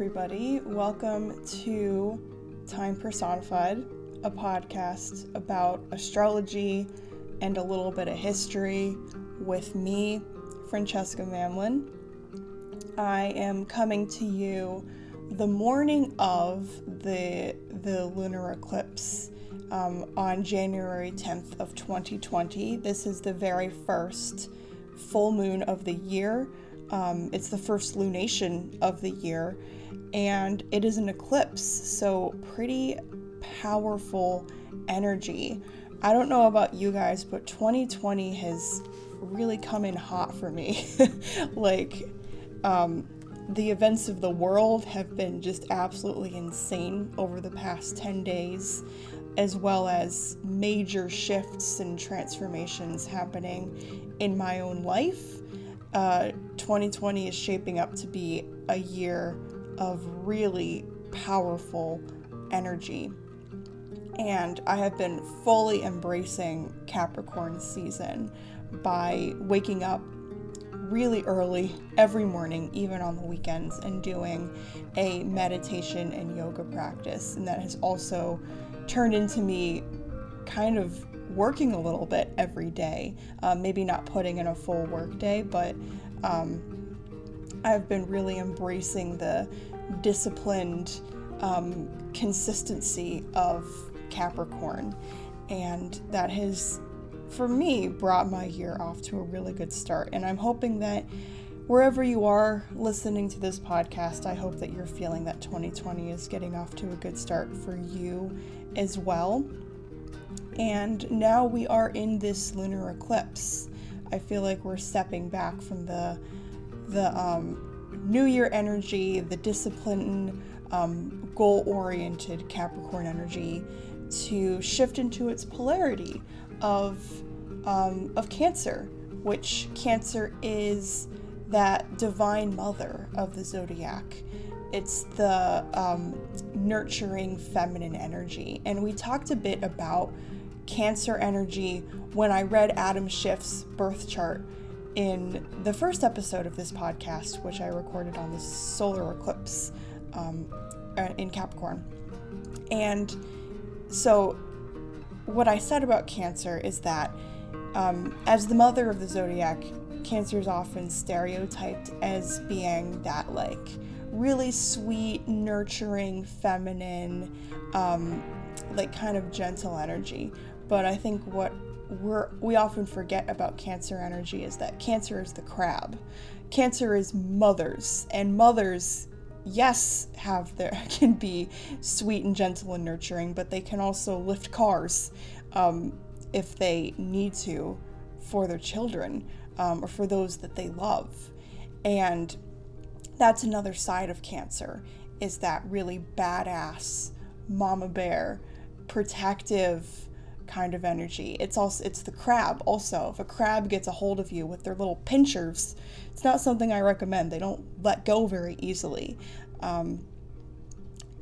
everybody. Welcome to Time Personified, a podcast about astrology and a little bit of history with me, Francesca Mamlin. I am coming to you the morning of the the lunar eclipse um, on January 10th of 2020. This is the very first full moon of the year. Um, it's the first lunation of the year, and it is an eclipse, so pretty powerful energy. I don't know about you guys, but 2020 has really come in hot for me. like, um, the events of the world have been just absolutely insane over the past 10 days, as well as major shifts and transformations happening in my own life. Uh, 2020 is shaping up to be a year of really powerful energy. And I have been fully embracing Capricorn season by waking up really early every morning, even on the weekends, and doing a meditation and yoga practice. And that has also turned into me kind of working a little bit every day. Um, maybe not putting in a full work day, but um, I've been really embracing the disciplined um, consistency of Capricorn. And that has, for me, brought my year off to a really good start. And I'm hoping that wherever you are listening to this podcast, I hope that you're feeling that 2020 is getting off to a good start for you as well. And now we are in this lunar eclipse. I feel like we're stepping back from the the um, New Year energy, the discipline, um, goal oriented Capricorn energy, to shift into its polarity of um, of Cancer, which Cancer is that divine mother of the zodiac. It's the um, nurturing feminine energy, and we talked a bit about Cancer energy when I read Adam Schiff's birth chart in the first episode of this podcast, which I recorded on the solar eclipse um, uh, in Capricorn. And so, what I said about Cancer is that um, as the mother of the zodiac, Cancer is often stereotyped as being that like really sweet, nurturing, feminine, um, like kind of gentle energy. But I think what we're, we often forget about Cancer energy is that Cancer is the crab. Cancer is mothers, and mothers, yes, have their can be sweet and gentle and nurturing, but they can also lift cars um, if they need to for their children um, or for those that they love. And that's another side of Cancer is that really badass mama bear, protective kind of energy. It's also it's the crab also. If a crab gets a hold of you with their little pinchers, it's not something I recommend. They don't let go very easily. Um,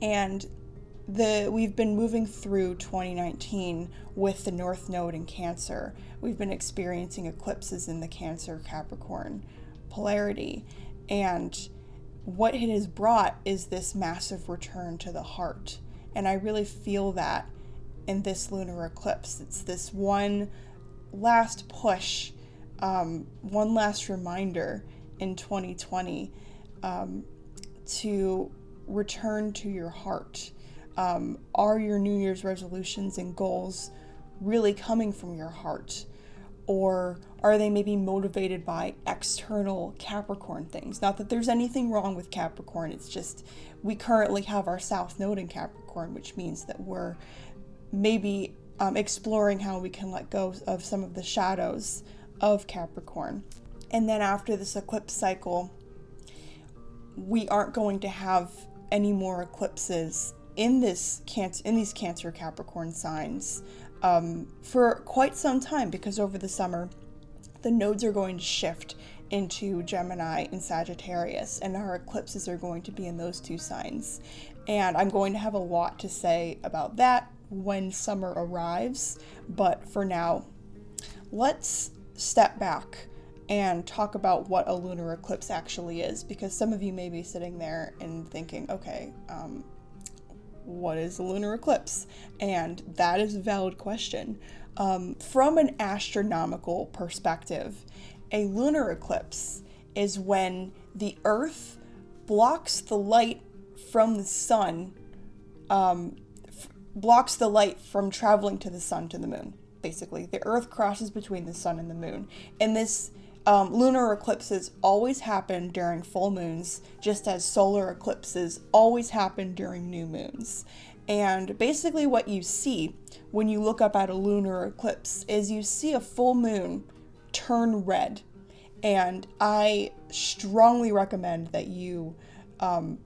and the we've been moving through 2019 with the North Node in Cancer. We've been experiencing eclipses in the Cancer Capricorn polarity, and what it has brought is this massive return to the heart. And I really feel that in this lunar eclipse. It's this one last push, um, one last reminder in 2020 um, to return to your heart. Um, are your New Year's resolutions and goals really coming from your heart? Or are they maybe motivated by external Capricorn things? Not that there's anything wrong with Capricorn, it's just we currently have our South Node in Capricorn, which means that we're maybe um, exploring how we can let go of some of the shadows of Capricorn. And then after this eclipse cycle, we aren't going to have any more eclipses in this cancer in these Cancer Capricorn signs um, for quite some time because over the summer the nodes are going to shift into Gemini and Sagittarius, and our eclipses are going to be in those two signs. And I'm going to have a lot to say about that when summer arrives. But for now, let's step back and talk about what a lunar eclipse actually is because some of you may be sitting there and thinking, okay, um, what is a lunar eclipse? And that is a valid question. Um, from an astronomical perspective, a lunar eclipse is when the Earth blocks the light from the sun, um, blocks the light from traveling to the sun to the moon. Basically, the Earth crosses between the sun and the moon, and this um, lunar eclipses always happen during full moons, just as solar eclipses always happen during new moons. And basically, what you see when you look up at a lunar eclipse is you see a full moon turn red. And I strongly recommend that you um,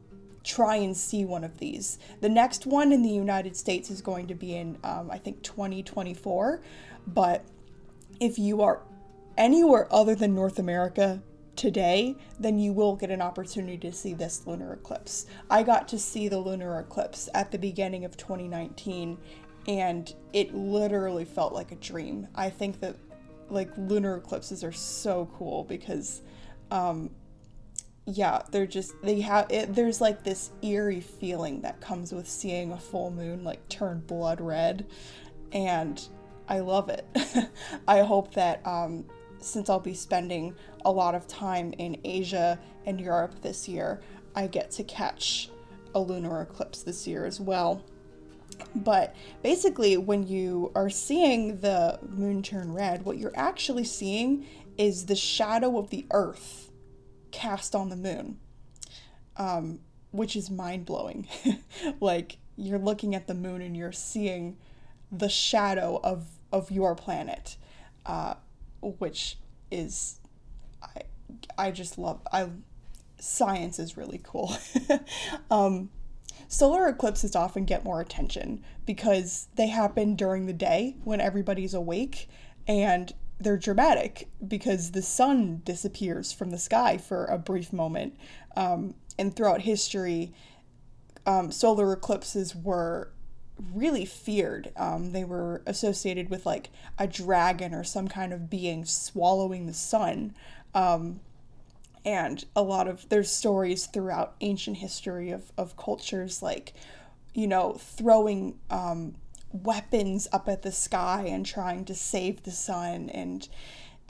try and see one of these. The next one in the United States is going to be in, um, I think, 2024. But if you are anywhere other than North America today, then you will get an opportunity to see this lunar eclipse. I got to see the lunar eclipse at the beginning of 2019 and it literally felt like a dream. I think that like lunar eclipses are so cool because um yeah, they're just they have it there's like this eerie feeling that comes with seeing a full moon like turn blood red and I love it. I hope that um since I'll be spending a lot of time in Asia and Europe this year, I get to catch a lunar eclipse this year as well. But basically, when you are seeing the moon turn red, what you're actually seeing is the shadow of the Earth cast on the moon, um, which is mind blowing. like, you're looking at the moon and you're seeing the shadow of, of your planet. Uh, which is I I just love I science is really cool. um, solar eclipses often get more attention because they happen during the day when everybody's awake and they're dramatic because the sun disappears from the sky for a brief moment. Um, and throughout history, um, solar eclipses were really feared. Um, they were associated with like a dragon or some kind of being swallowing the sun. Um, and a lot of there's stories throughout ancient history of, of cultures like, you know, throwing um, weapons up at the sky and trying to save the sun. And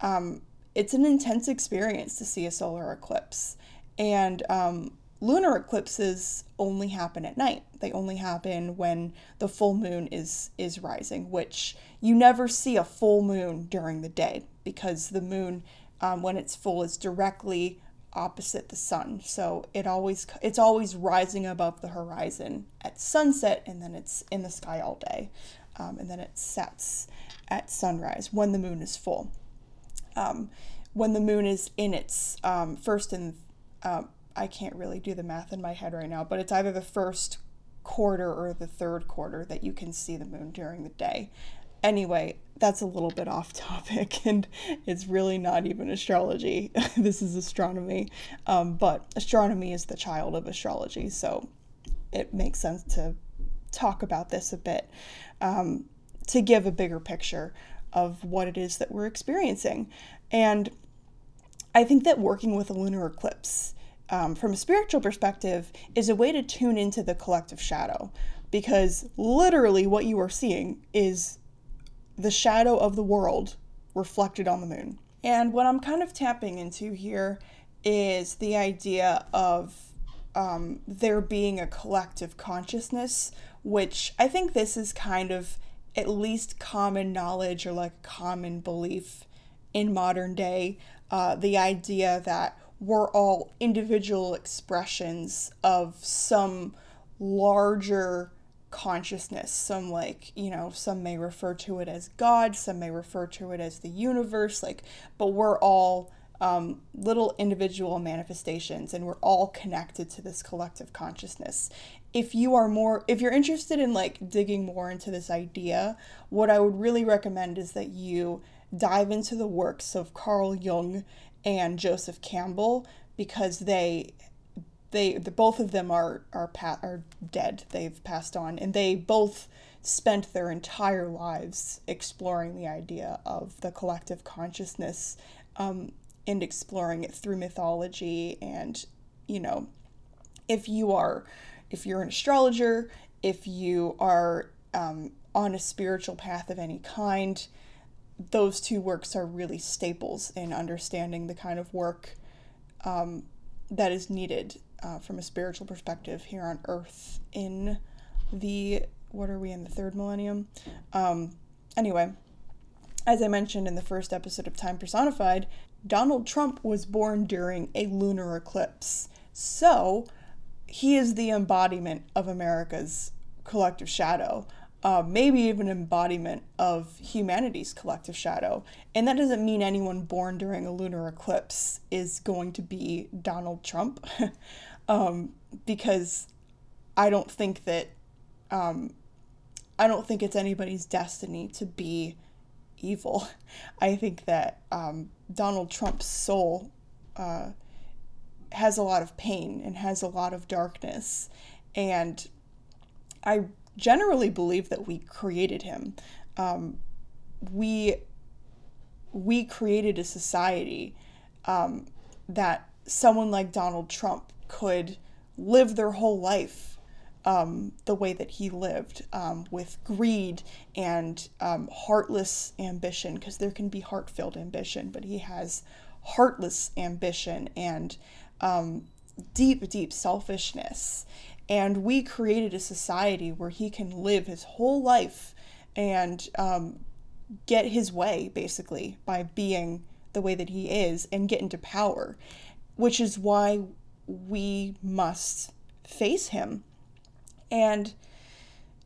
um, it's an intense experience to see a solar eclipse. And um, lunar eclipses only happen at night. They only happen when the full moon is is rising, which you never see a full moon during the day because the moon, um, when it's full, is directly opposite the sun. So it always it's always rising above the horizon at sunset, and then it's in the sky all day, um, and then it sets at sunrise when the moon is full. Um, when the moon is in its um, first and uh, I can't really do the math in my head right now, but it's either the first quarter or the third quarter that you can see the moon during the day. Anyway, that's a little bit off topic and it's really not even astrology. this is astronomy. Um, but astronomy is the child of astrology, so it makes sense to talk about this a bit um, to give a bigger picture of what it is that we're experiencing. And I think that working with a lunar eclipse um, from a spiritual perspective, is a way to tune into the collective shadow. Because literally, what you are seeing is the shadow of the world reflected on the moon. And what I'm kind of tapping into here is the idea of um, there being a collective consciousness, which I think this is kind of at least common knowledge or like common belief in modern day. Uh, the idea that we're all individual expressions of some larger consciousness. Some, like, you know, some may refer to it as God, some may refer to it as the universe, like, but we're all um, little individual manifestations and we're all connected to this collective consciousness. If you are more, if you're interested in like digging more into this idea, what I would really recommend is that you dive into the works of Carl Jung and Joseph Campbell because they they the, both of them are are pa- are dead. They've passed on, and they both spent their entire lives exploring the idea of the collective consciousness. Um, and exploring it through mythology and you know if you are if you're an astrologer if you are um, on a spiritual path of any kind those two works are really staples in understanding the kind of work um, that is needed uh, from a spiritual perspective here on earth in the what are we in the third millennium um, anyway as i mentioned in the first episode of time personified Donald Trump was born during a lunar eclipse. So, he is the embodiment of America's collective shadow, uh, maybe even embodiment of humanity's collective shadow. And that doesn't mean anyone born during a lunar eclipse is going to be Donald Trump, um, because I don't think that um, I don't think it's anybody's destiny to be evil. I think that um, Donald Trump's soul uh, has a lot of pain and has a lot of darkness. And I generally believe that we created him. Um, we we created a society um, that someone like Donald Trump could live their whole life um, the way that he lived um, with greed and um, heartless ambition, because there can be heart filled ambition, but he has heartless ambition and um, deep, deep selfishness. And we created a society where he can live his whole life and um, get his way, basically, by being the way that he is and get into power, which is why we must face him and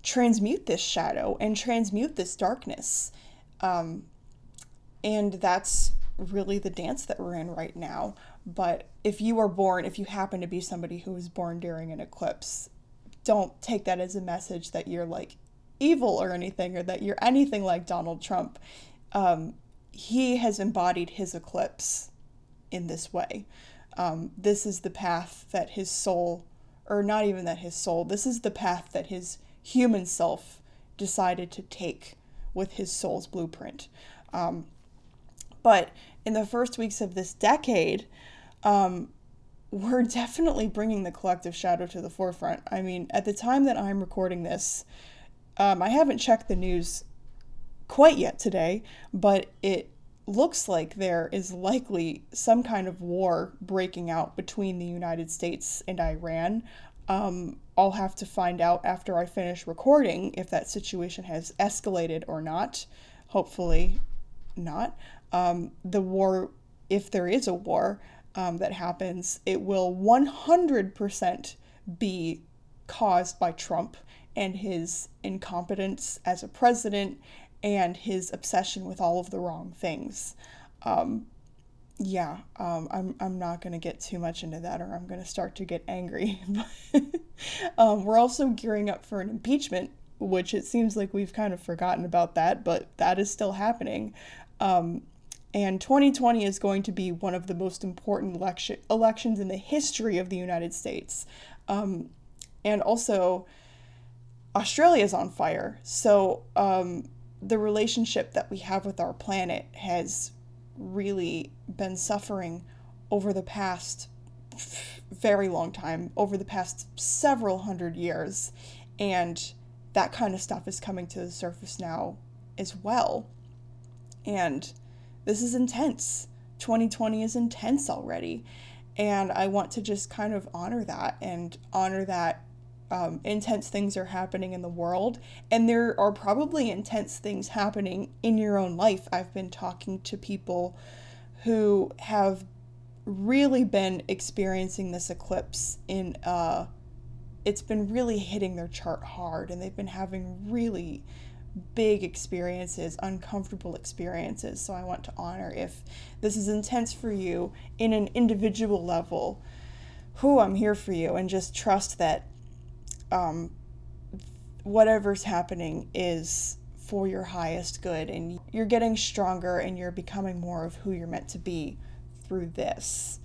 transmute this shadow and transmute this darkness. Um, and that's really the dance that we're in right now. But if you are born, if you happen to be somebody who was born during an eclipse, don't take that as a message that you're like evil or anything or that you're anything like Donald Trump. Um, he has embodied his eclipse in this way. Um, this is the path that his soul or not even that his soul, this is the path that his human self decided to take with his soul's blueprint. Um, but in the first weeks of this decade, um, we're definitely bringing the collective shadow to the forefront. I mean, at the time that I'm recording this, um, I haven't checked the news quite yet today, but it looks like there is likely some kind of war breaking out between the United States and Iran. Um, I'll have to find out after I finish recording if that situation has escalated or not. Hopefully, not. Um, the war, if there is a war um, that happens, it will 100% be caused by Trump and his incompetence as a president and his obsession with all of the wrong things. Um, yeah, um, I'm, I'm not going to get too much into that or I'm going to start to get angry. um, we're also gearing up for an impeachment, which it seems like we've kind of forgotten about that, but that is still happening. Um, and 2020 is going to be one of the most important election, elections in the history of the United States. Um, and also, Australia is on fire. So, um, the relationship that we have with our planet has really been suffering over the past very long time, over the past several hundred years. And that kind of stuff is coming to the surface now as well. And this is intense. 2020 is intense already. And I want to just kind of honor that and honor that um, intense things are happening in the world, and there are probably intense things happening in your own life. I've been talking to people who have really been experiencing this eclipse in uh it's been really hitting their chart hard and they've been having really big experiences, uncomfortable experiences. So I want to honor if this is intense for you in an individual level. Who I'm here for you and just trust that um, whatever's happening is for your highest good and you're getting stronger and you're becoming more of who you're meant to be through this.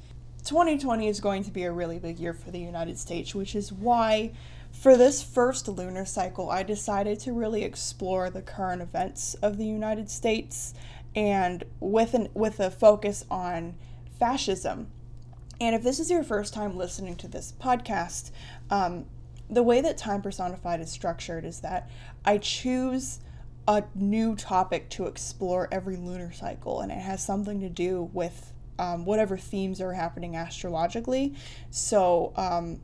2020 is going to be a really big year for the United States, which is why for this first lunar cycle, I decided to really explore the current events of the United States and with an with a focus on fascism. And if this is your first time listening to this podcast, um, the way that Time Personified is structured is that I choose a new topic to explore every lunar cycle, and it has something to do with um, whatever themes are happening astrologically. So, um,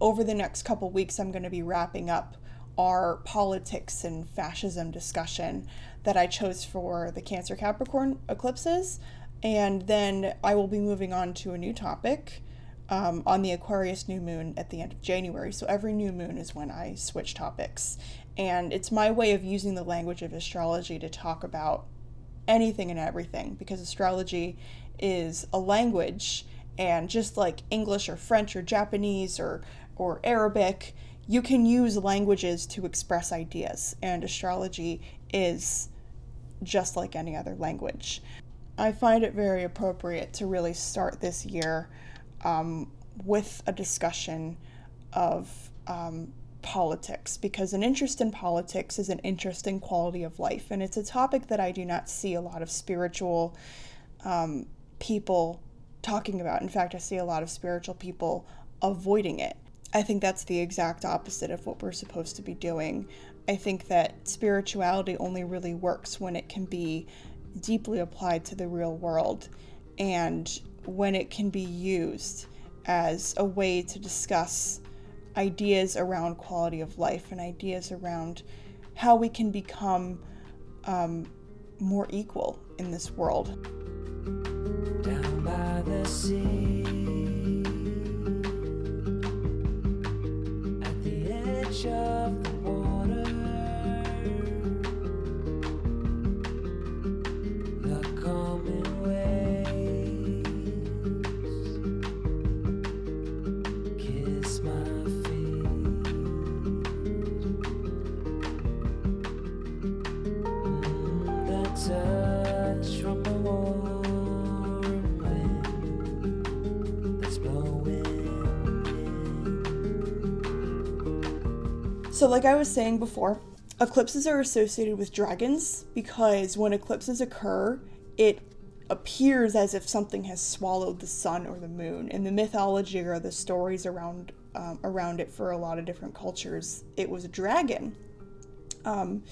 over the next couple weeks, I'm going to be wrapping up our politics and fascism discussion that I chose for the Cancer Capricorn eclipses. And then I will be moving on to a new topic um, on the Aquarius new moon at the end of January. So every new moon is when I switch topics. And it's my way of using the language of astrology to talk about anything and everything because astrology is a language and just like English or French or Japanese or or Arabic, you can use languages to express ideas and astrology is just like any other language. I find it very appropriate to really start this year um, with a discussion of um, politics because an interest in politics is an interesting quality of life, and it's a topic that I do not see a lot of spiritual um, people talking about. In fact, I see a lot of spiritual people avoiding it. I think that's the exact opposite of what we're supposed to be doing. I think that spirituality only really works when it can be deeply applied to the real world and when it can be used as a way to discuss ideas around quality of life and ideas around how we can become um, more equal in this world. Down by the sea, of the So, like I was saying before, eclipses are associated with dragons because when eclipses occur, it appears as if something has swallowed the sun or the moon. In the mythology or the stories around um, around it for a lot of different cultures, it was a dragon. Um,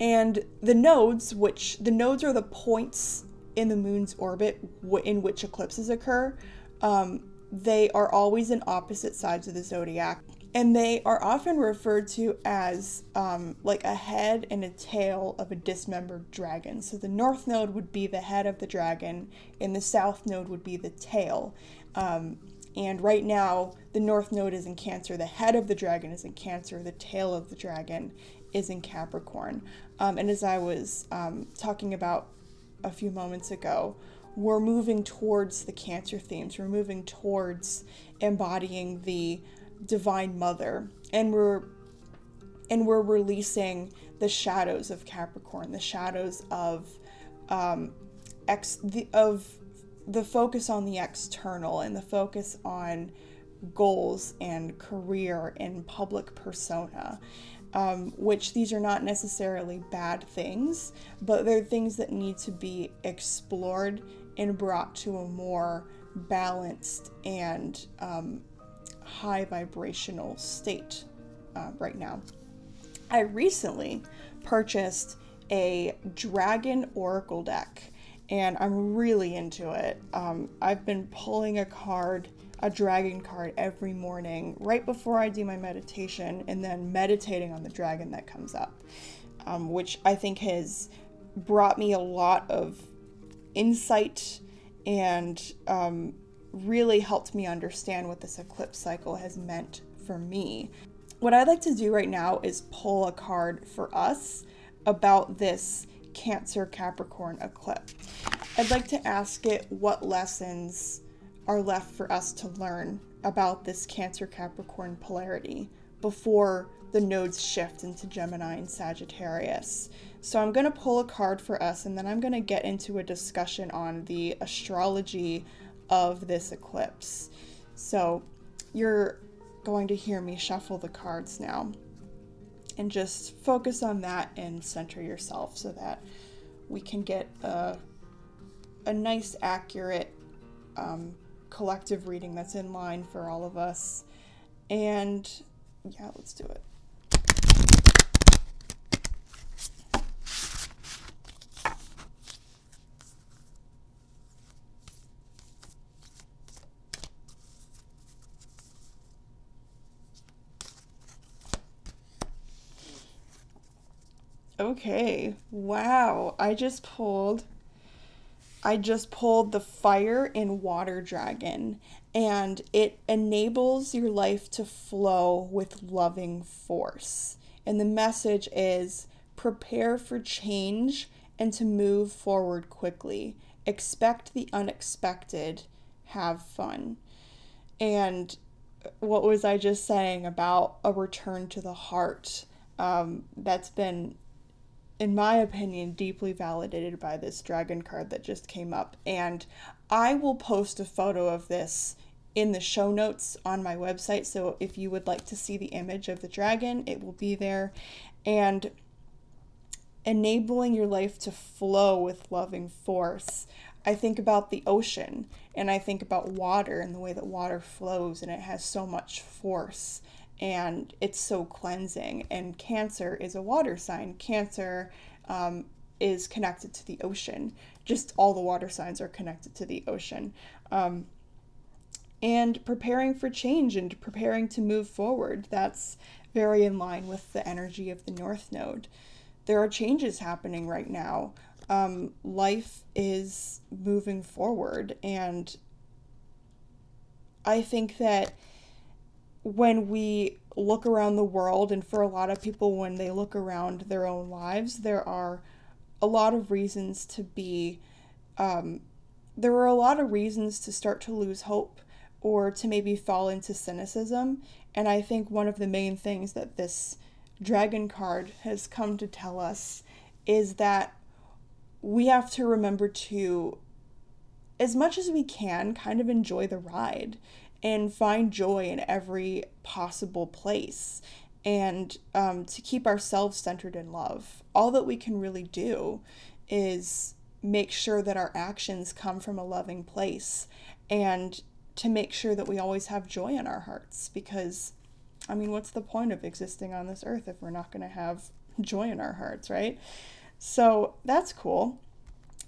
and the nodes, which the nodes are the points in the moon's orbit w- in which eclipses occur, um, they are always in opposite sides of the zodiac and they are often referred to as um, like a head and a tail of a dismembered dragon. So the north node would be the head of the dragon, and the south node would be the tail. Um, and right now, the north node is in Cancer, the head of the dragon is in Cancer, the tail of the dragon is in Capricorn. Um, and as I was um, talking about a few moments ago, we're moving towards the Cancer themes. We're moving towards embodying the divine mother and we're and we're releasing the shadows of capricorn the shadows of um ex the of the focus on the external and the focus on goals and career and public persona um, which these are not necessarily bad things but they're things that need to be explored and brought to a more balanced and um, high vibrational state uh, right now. I recently purchased a Dragon Oracle deck and I'm really into it. Um, I've been pulling a card, a dragon card, every morning right before I do my meditation and then meditating on the dragon that comes up, um, which I think has brought me a lot of insight and um, really helped me understand what this eclipse cycle has meant for me. What I'd like to do right now is pull a card for us about this Cancer Capricorn eclipse. I'd like to ask it what lessons are left for us to learn about this Cancer Capricorn polarity before the nodes shift into Gemini and Sagittarius. So I'm going to pull a card for us and then I'm going to get into a discussion on the astrology of this eclipse. So you're going to hear me shuffle the cards now and just focus on that and center yourself so that we can get a, a nice, accurate um, collective reading that's in line for all of us. And yeah, let's do it. Okay. Wow. I just pulled I just pulled the Fire and Water Dragon and it enables your life to flow with loving force. And the message is prepare for change and to move forward quickly. Expect the unexpected. Have fun. And what was I just saying about a return to the heart? Um, that's been in my opinion, deeply validated by this dragon card that just came up. And I will post a photo of this in the show notes on my website. So if you would like to see the image of the dragon, it will be there. And enabling your life to flow with loving force. I think about the ocean and I think about water and the way that water flows and it has so much force and it's so cleansing. And Cancer is a water sign. Cancer um, is connected to the ocean. Just all the water signs are connected to the ocean. Um, and preparing for change and preparing to move forward. That's very in line with the energy of the North Node. There are changes happening right now. Um, life is moving forward, and I think that when we look around the world, and for a lot of people, when they look around their own lives, there are a lot of reasons to be, um, there are a lot of reasons to start to lose hope or to maybe fall into cynicism. And I think one of the main things that this dragon card has come to tell us is that we have to remember to, as much as we can, kind of enjoy the ride and find joy in every possible place and um, to keep ourselves centered in love. All that we can really do is make sure that our actions come from a loving place and to make sure that we always have joy in our hearts because I mean, what's the point of existing on this earth if we're not going to have joy in our hearts, right? So that's cool.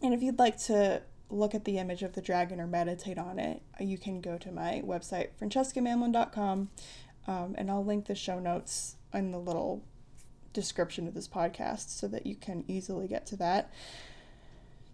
And if you'd like to look at the image of the dragon or meditate on it, you can go to my website, francescamanlin.com, um, and I'll link the show notes in the little description of this podcast so that you can easily get to that.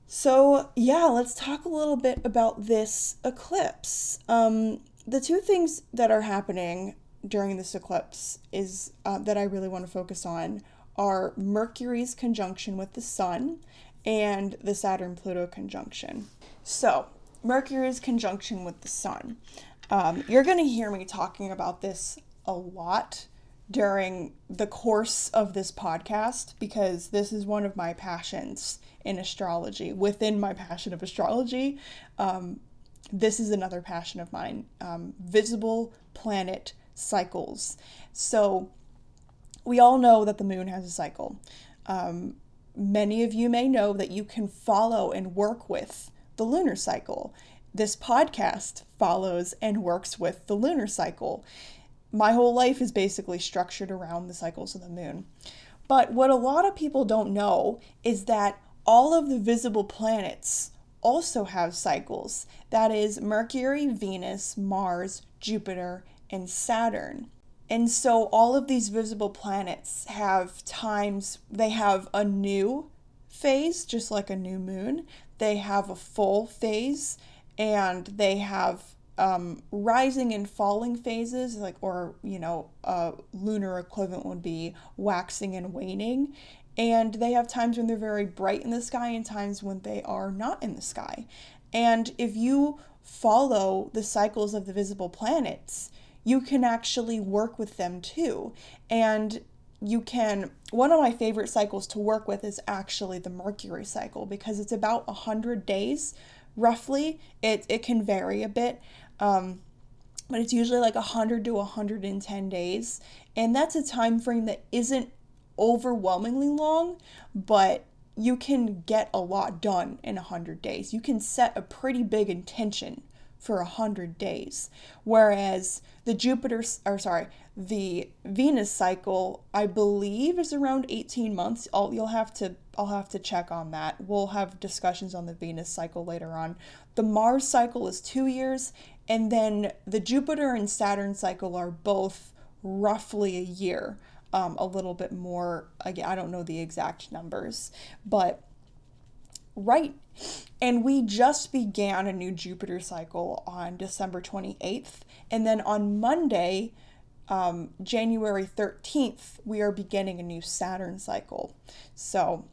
So, yeah, let's talk a little bit about this eclipse. Um, the two things that are happening during this eclipse is uh, that I really want to focus on are Mercury's conjunction with the Sun and the Saturn Pluto conjunction. So, Mercury's conjunction with the Sun. Um, you're going to hear me talking about this a lot during the course of this podcast because this is one of my passions in astrology. Within my passion of astrology, um, this is another passion of mine um, visible planet cycles. So, we all know that the moon has a cycle. Um, Many of you may know that you can follow and work with the lunar cycle. This podcast follows and works with the lunar cycle. My whole life is basically structured around the cycles of the moon. But what a lot of people don't know is that all of the visible planets also have cycles. That is Mercury, Venus, Mars, Jupiter, and Saturn. And so all of these visible planets have times, they have a new phase, just like a new moon. They have a full phase, and they have um, rising and falling phases, like, or, you know, a lunar equivalent would be waxing and waning. And they have times when they're very bright in the sky and times when they are not in the sky. And if you follow the cycles of the visible planets, you can actually work with them too. And you can, one of my favorite cycles to work with is actually the Mercury cycle because it's about 100 days roughly. It, it can vary a bit. Um, but it's usually like 100 to 110 days and that's a time frame that isn't overwhelmingly long but you can get a lot done in 100 days you can set a pretty big intention for a 100 days. Whereas the Jupiter, or sorry, the Venus cycle, I believe is around 18 months. I'll, you'll have to, I'll have to check on that. We'll have discussions on the Venus cycle later on. The Mars cycle is two years, and then the Jupiter and Saturn cycle are both roughly a year. Um, a little bit more, again, I don't know the exact numbers, but right. And we just began a new Jupiter cycle on December 28th. And then on Monday, um, January 13th, we are beginning a new Saturn cycle. So,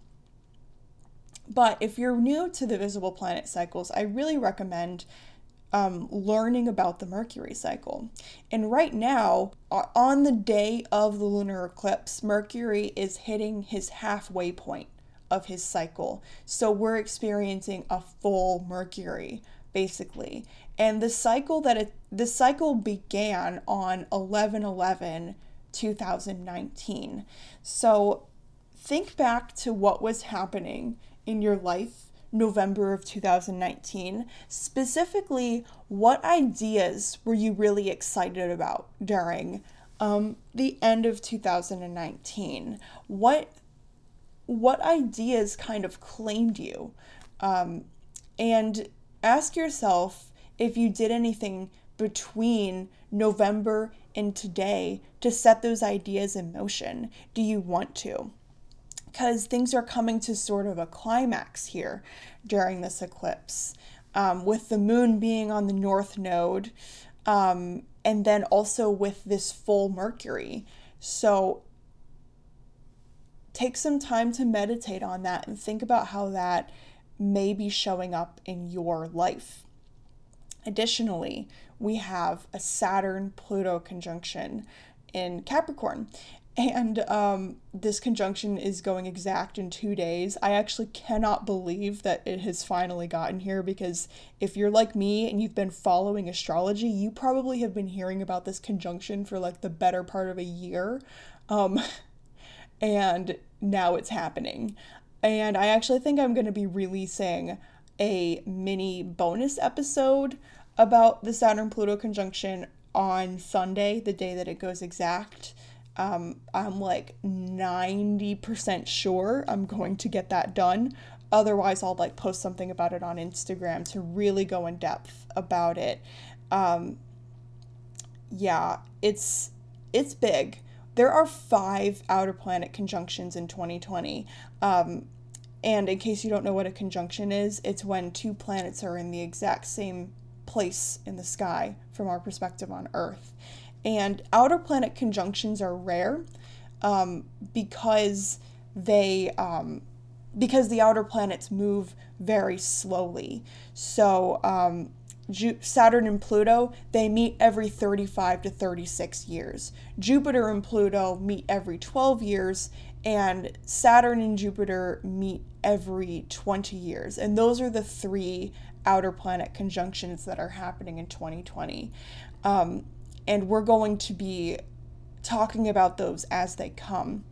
but if you're new to the visible planet cycles, I really recommend um, learning about the Mercury cycle. And right now, on the day of the lunar eclipse, Mercury is hitting his halfway point of his cycle. So we're experiencing a full Mercury basically. And the cycle that it the cycle began on 11/11 2019. So think back to what was happening in your life November of 2019. Specifically, what ideas were you really excited about during um, the end of 2019? What what ideas kind of claimed you. Um, and ask yourself if you did anything between November and today to set those ideas in motion. Do you want to? Because things are coming to sort of a climax here during this eclipse, um, with the moon being on the north node, um, and then also with this full Mercury. So take some time to meditate on that and think about how that may be showing up in your life. Additionally, we have a Saturn Pluto conjunction in Capricorn. And um, this conjunction is going exact in two days. I actually cannot believe that it has finally gotten here because if you're like me and you've been following astrology, you probably have been hearing about this conjunction for like the better part of a year. Um, and now it's happening. And I actually think I'm going to be releasing a mini bonus episode about the Saturn Pluto conjunction on Sunday, the day that it goes exact. Um, I'm like 90% sure I'm going to get that done. Otherwise, I'll like post something about it on Instagram to really go in depth about it. Um, yeah, it's it's big there are five outer planet conjunctions in 2020. Um, and in case you don't know what a conjunction is, it's when two planets are in the exact same place in the sky from our perspective on Earth. And outer planet conjunctions are rare um, because they um, because the outer planets move very slowly. So um, Saturn and Pluto, they meet every 35 to 36 years. Jupiter and Pluto meet every 12 years, and Saturn and Jupiter meet every 20 years. And those are the three outer planet conjunctions that are happening in 2020. Um, and we're going to be talking about those as they come.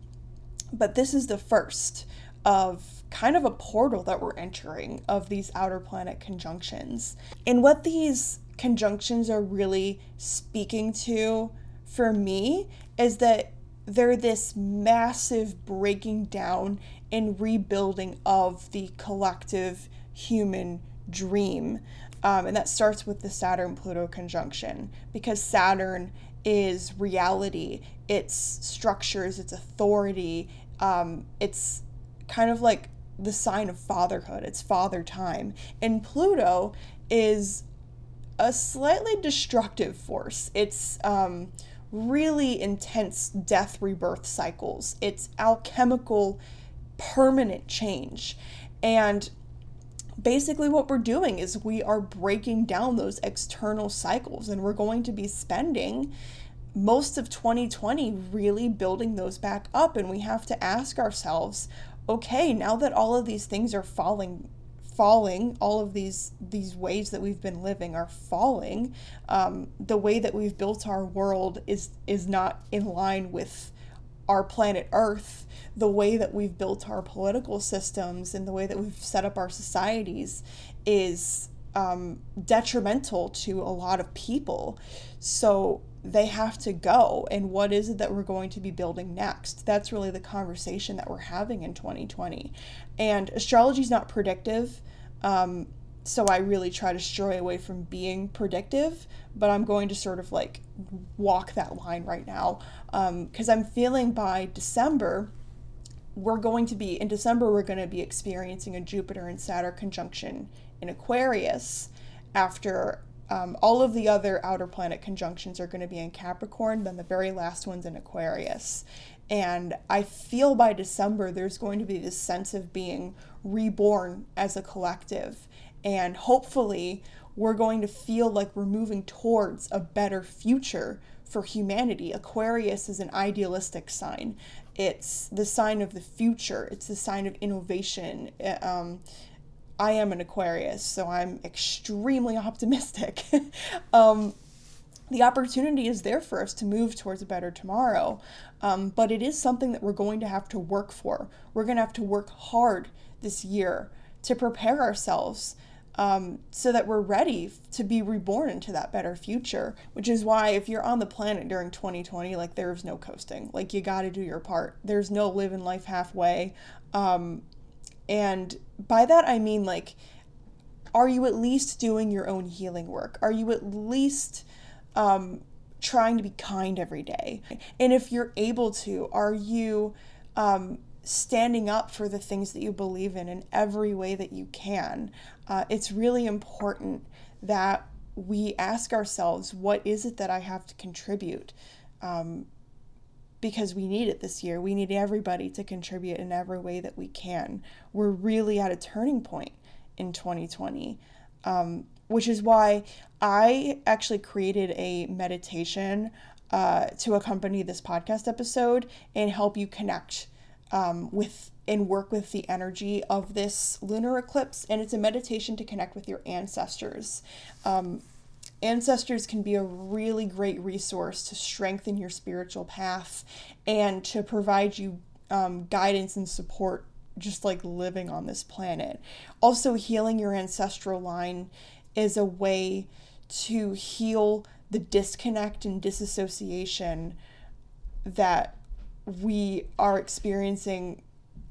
But this is the first of kind of a portal that we're entering of these outer planet conjunctions. And what these conjunctions are really speaking to for me is that they're this massive breaking down and rebuilding of the collective human dream. Um, and that starts with the Saturn Pluto conjunction because Saturn is reality, it's structures, it's authority, um, it's kind of like the sign of fatherhood. It's father time. And Pluto is a slightly destructive force. It's um, really intense death rebirth cycles. It's alchemical permanent change. And basically, what we're doing is we are breaking down those external cycles, and we're going to be spending most of 2020 really building those back up. And we have to ask ourselves okay, now that all of these things are falling falling all of these these ways that we've been living are falling um, the way that we've built our world is is not in line with our planet earth the way that we've built our political systems and the way that we've set up our societies is um, detrimental to a lot of people. So they have to go. And what is it that we're going to be building next? That's really the conversation that we're having in 2020. And astrology is not predictive. Um, so I really try to stray away from being predictive, but I'm going to sort of like walk that line right now because um, I'm feeling by December we're going to be in December we're going to be experiencing a Jupiter and Saturn conjunction in Aquarius after um, all of the other outer planet conjunctions are going to be in Capricorn, then the very last one's in Aquarius. And I feel by December there's going to be this sense of being reborn as a collective. And hopefully, we're going to feel like we're moving towards a better future for humanity. Aquarius is an idealistic sign, it's the sign of the future, it's the sign of innovation. Um, I am an Aquarius, so I'm extremely optimistic. um, the opportunity is there for us to move towards a better tomorrow, um, but it is something that we're going to have to work for. We're going to have to work hard this year to prepare ourselves um, so that we're ready to be reborn into that better future. Which is why, if you're on the planet during 2020, like there's no coasting. Like you got to do your part. There's no living life halfway. Um, and by that, I mean, like, are you at least doing your own healing work? Are you at least um, trying to be kind every day? And if you're able to, are you um, standing up for the things that you believe in in every way that you can? Uh, it's really important that we ask ourselves, what is it that I have to contribute? Um, because we need it this year. We need everybody to contribute in every way that we can. We're really at a turning point in 2020, um, which is why I actually created a meditation uh, to accompany this podcast episode and help you connect um, with and work with the energy of this lunar eclipse. And it's a meditation to connect with your ancestors. Um, ancestors can be a really great resource to strengthen your spiritual path and to provide you um, guidance and support just like living on this planet. Also, healing your ancestral line is a way to heal the disconnect and disassociation that we are experiencing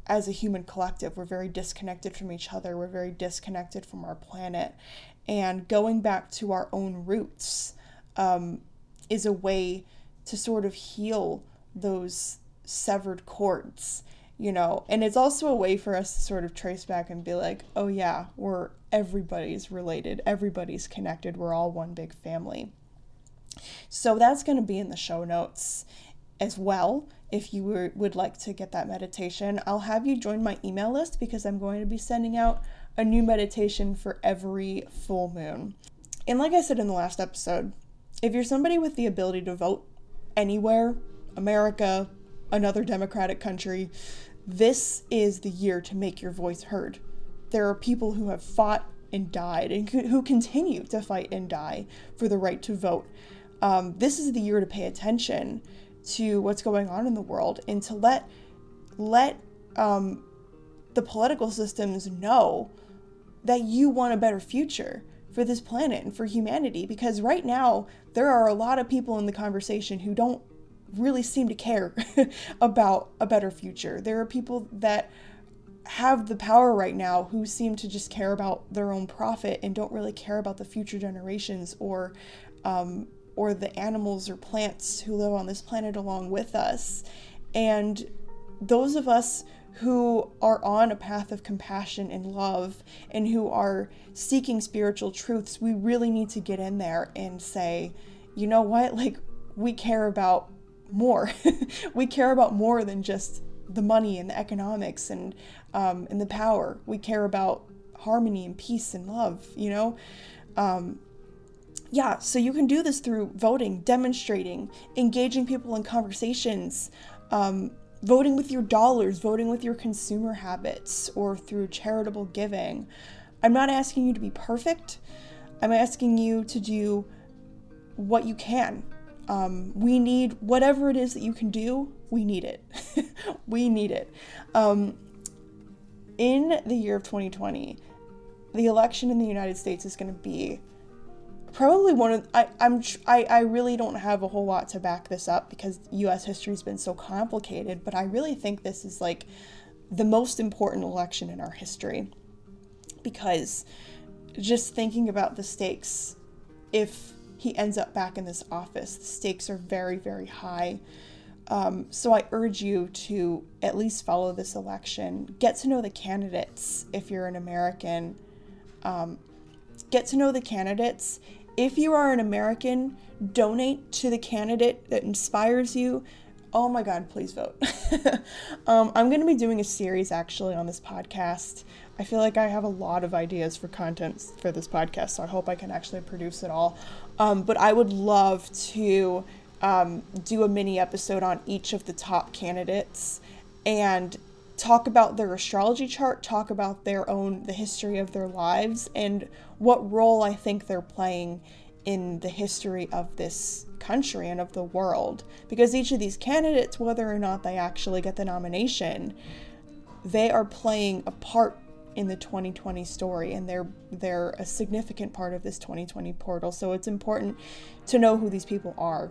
as a human collective. We're very disconnected from each other, we're very disconnected from our planet and going back to our own roots um, is a way to sort of heal those severed cords you know? And it's also a way for us to sort of trace back and be like oh yeah we're everybody's related everybody's connected we're all one big family. So that's going to be in the show notes as well if you were, would like to get that meditation. I'll have you join my email list because i'm going to be sending out a new meditation for every full moon. And like I said in the last episode, if you're somebody with the ability to vote anywhere, America, another democratic country, this is the year to make your voice heard. There are people who have fought and died and who continue to fight and die for the right to vote. Um, this is the year to pay attention to what's going on in the world and to let let um, the political systems know that you want a better future for this planet and for humanity because right now there are a lot of people in the conversation who don't really seem to care about a better future. There are people that have the power right now who seem to just care about their own profit and don't really care about the future generations or um, or the animals or plants who live on this planet along with us. And those of us who are on a path of compassion and love and who are seeking spiritual truths, we really need to get in there and say, you know what, like we care about more. we care about more than just the money and the economics and um, and the power. We care about harmony and peace and love. You know. Um, yeah, so you can do this through voting, demonstrating, engaging people in conversations, um, voting with your dollars, voting with your consumer habits, or through charitable giving. I'm not asking you to be perfect. I'm asking you to do what you can. Um, we need whatever it is that you can do, we need it. we need it. Um, in the year of 2020, the election in the United States is going to be probably one of I I'm I, I really don't have a whole lot to back this up because US history's been so complicated, but I really think this is like the most important election in our history because just thinking about the stakes if he ends up back in this office, the stakes are very very high. Um, so I urge you to at least follow this election, get to know the candidates if you're an American. Um, get to know the candidates if you are an American, donate to the candidate that inspires you. Oh my God, please vote. um, I'm going to be doing a series actually on this podcast. I feel like I have a lot of ideas for content for this podcast, so I hope I can actually produce it all. Um, but I would love to um, do a mini episode on each of the top candidates and talk about their astrology chart, talk about their own, the history of their lives, and what role I think they're playing in the history of this country and of the world. Because each of these candidates, whether or not they actually get the nomination, they are playing a part in the 2020 story and they're they're a significant part of this 2020 portal so it's important to know who these people are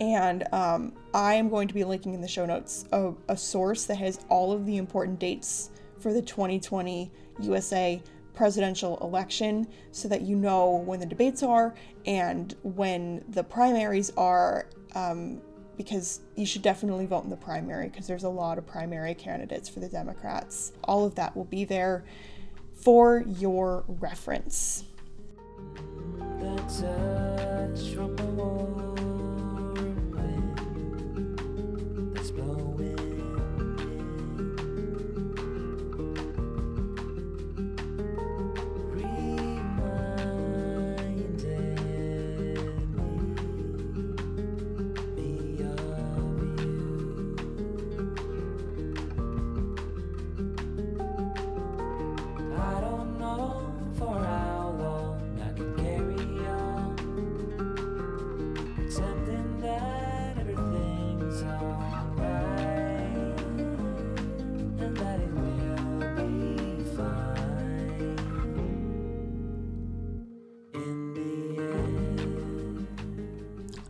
and um, I am going to be linking in the show notes a, a source that has all of the important dates for the 2020 USA presidential election so that you know when the debates are and when the primaries are. Um, because you should definitely vote in the primary because there's a lot of primary candidates for the Democrats. All of that will be there for your reference. blown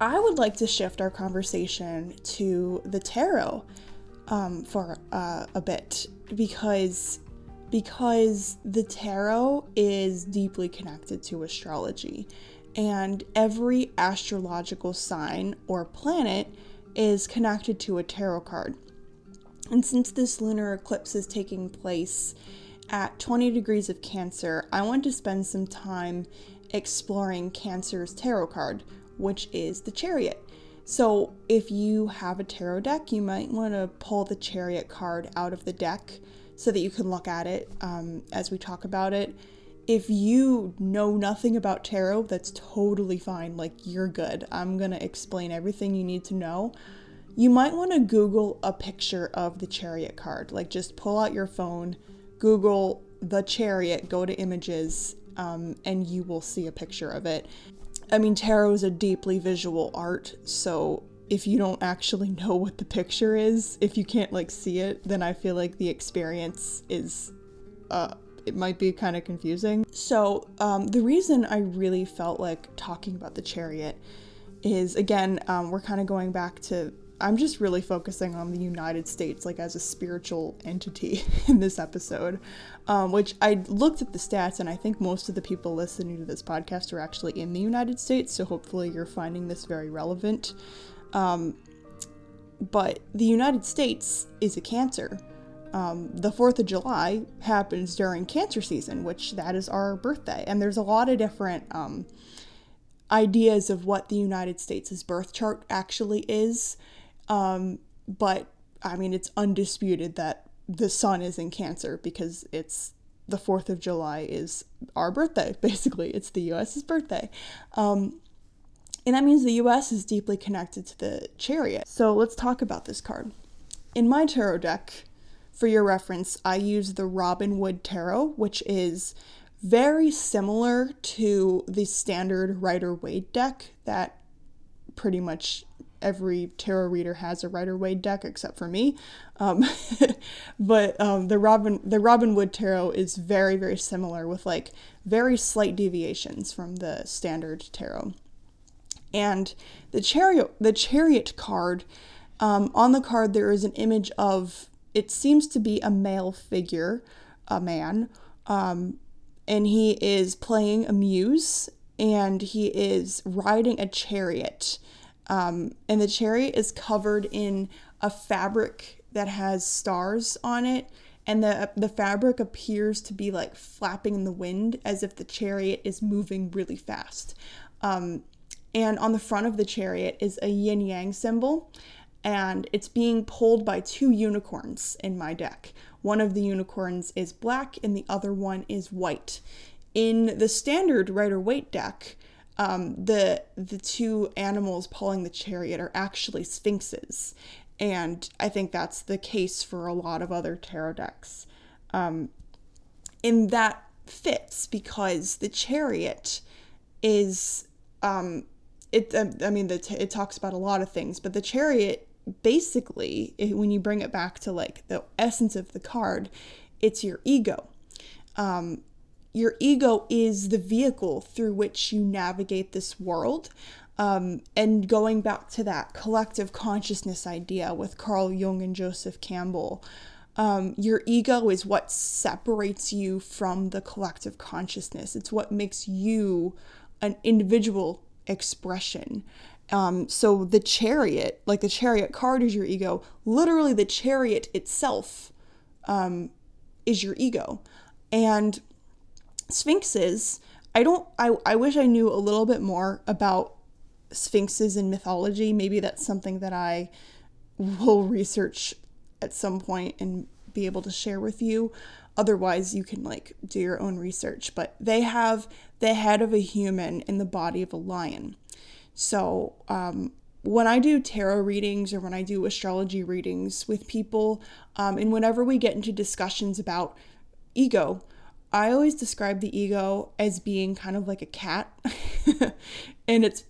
I would like to shift our conversation to the tarot um, for uh, a bit because because the tarot is deeply connected to astrology, and every astrological sign or planet is connected to a tarot card. And since this lunar eclipse is taking place at 20 degrees of Cancer, I want to spend some time exploring Cancer's tarot card, which is the chariot. So, if you have a tarot deck, you might want to pull the chariot card out of the deck so that you can look at it um, as we talk about it. If you know nothing about tarot, that's totally fine. Like, you're good. I'm going to explain everything you need to know. You might want to Google a picture of the chariot card. Like, just pull out your phone, Google the chariot, go to images, um, and you will see a picture of it. I mean, tarot is a deeply visual art, so if you don't actually know what the picture is, if you can't like see it, then I feel like the experience is uh it might be kind of confusing. So, um, the reason I really felt like talking about the chariot is again, um, we're kind of going back to I'm just really focusing on the United States like as a spiritual entity in this episode, um, which I looked at the stats and I think most of the people listening to this podcast are actually in the United States, so hopefully you're finding this very relevant. Um, but the United States is a Cancer. Um, the 4th of July happens during Cancer season, which that is our birthday, and there's a lot of different um, ideas of what the United States' birth chart actually is. Um, but I mean, it's undisputed that the sun is in Cancer because it's the 4th of July is our birthday, basically. It's the US's birthday. Um, and that means the US is deeply connected to the chariot. So let's talk about this card. In my tarot deck, for your reference, I use the Robin Wood Tarot, which is very similar to the standard Rider Waite deck that pretty much every tarot reader has a Rider Waite deck except for me. Um, but um, the Robin the Robin Wood tarot is very very similar with like very slight deviations from the standard tarot. And the chariot the chariot card um, on the card there is an image of it seems to be a male figure, a man, um, and he is playing a muse and he is riding a chariot um, and the chariot is covered in a fabric that has stars on it. And the, the fabric appears to be like flapping in the wind as if the chariot is moving really fast. Um, and on the front of the chariot is a yin yang symbol, and it's being pulled by two unicorns in my deck. One of the unicorns is black, and the other one is white. In the standard Rider Waite deck, um, the the two animals pulling the chariot are actually sphinxes, and I think that's the case for a lot of other tarot decks. Um, and that fits because the chariot is um, it. Uh, I mean, the it talks about a lot of things, but the chariot basically, when you bring it back to like the essence of the card, it's your ego. Um, your ego is the vehicle through which you navigate this world. Um, and going back to that collective consciousness idea with Carl Jung and Joseph Campbell, um, your ego is what separates you from the collective consciousness. It's what makes you an individual expression. Um, so the chariot, like the chariot card is your ego, literally the chariot itself um, is your ego. And sphinxes i don't I, I wish i knew a little bit more about sphinxes in mythology. Maybe that's something that i will research at some point and be able to share with you. Otherwise you can like do your own research. But they have the head of a human in the body of a lion. So um, when I do tarot readings or when I do astrology readings with people, um, and whenever we get into discussions about ego, I always describe the ego as being kind of like a cat. and it's,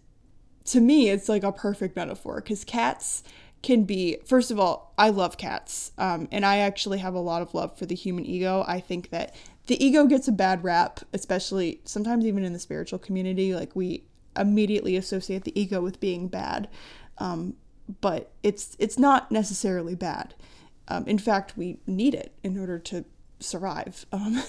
to me, it's like a perfect metaphor because cats can be, first of all, I love cats. Um, and I actually have a lot of love for the human ego. I think that the ego gets a bad rap, especially sometimes even in the spiritual community. Like we immediately associate the ego with being bad. Um, but it's it's not necessarily bad. Um, in fact, we need it in order to survive. Um,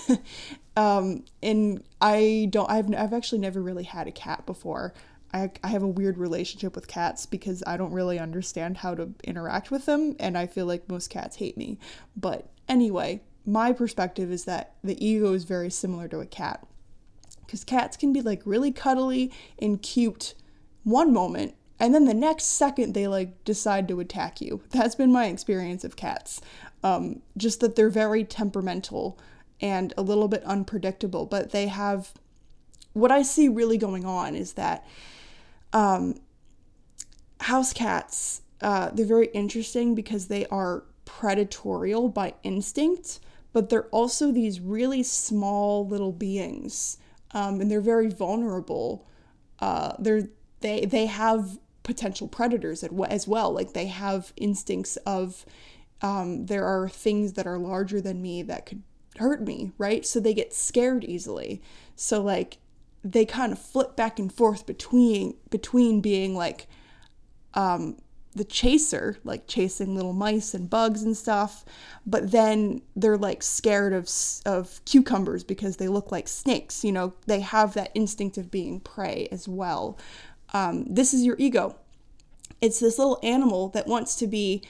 um, and I don't, I've, I've actually never really had a cat before. I, I have a weird relationship with cats because I don't really understand how to interact with them, and I feel like most cats hate me. But anyway, my perspective is that the ego is very similar to a cat. Because cats can be like really cuddly and cute one moment, and then the next second they like decide to attack you. That's been my experience of cats. Um, just that they're very temperamental and a little bit unpredictable, but they have what I see really going on is that um, house cats, uh, they're very interesting because they are predatorial by instinct, but they're also these really small little beings, um, and they're very vulnerable. Uh, they're they they have potential predators as well. Like they have instincts of um, there are things that are larger than me that could hurt me, right? So they get scared easily. So like they kind of flip back and forth between between being like um, the chaser, like chasing little mice and bugs and stuff, but then they're like scared of of cucumbers because they look like snakes. You know, they have that instinct of being prey as well. Um, this is your ego. It's this little animal that wants to be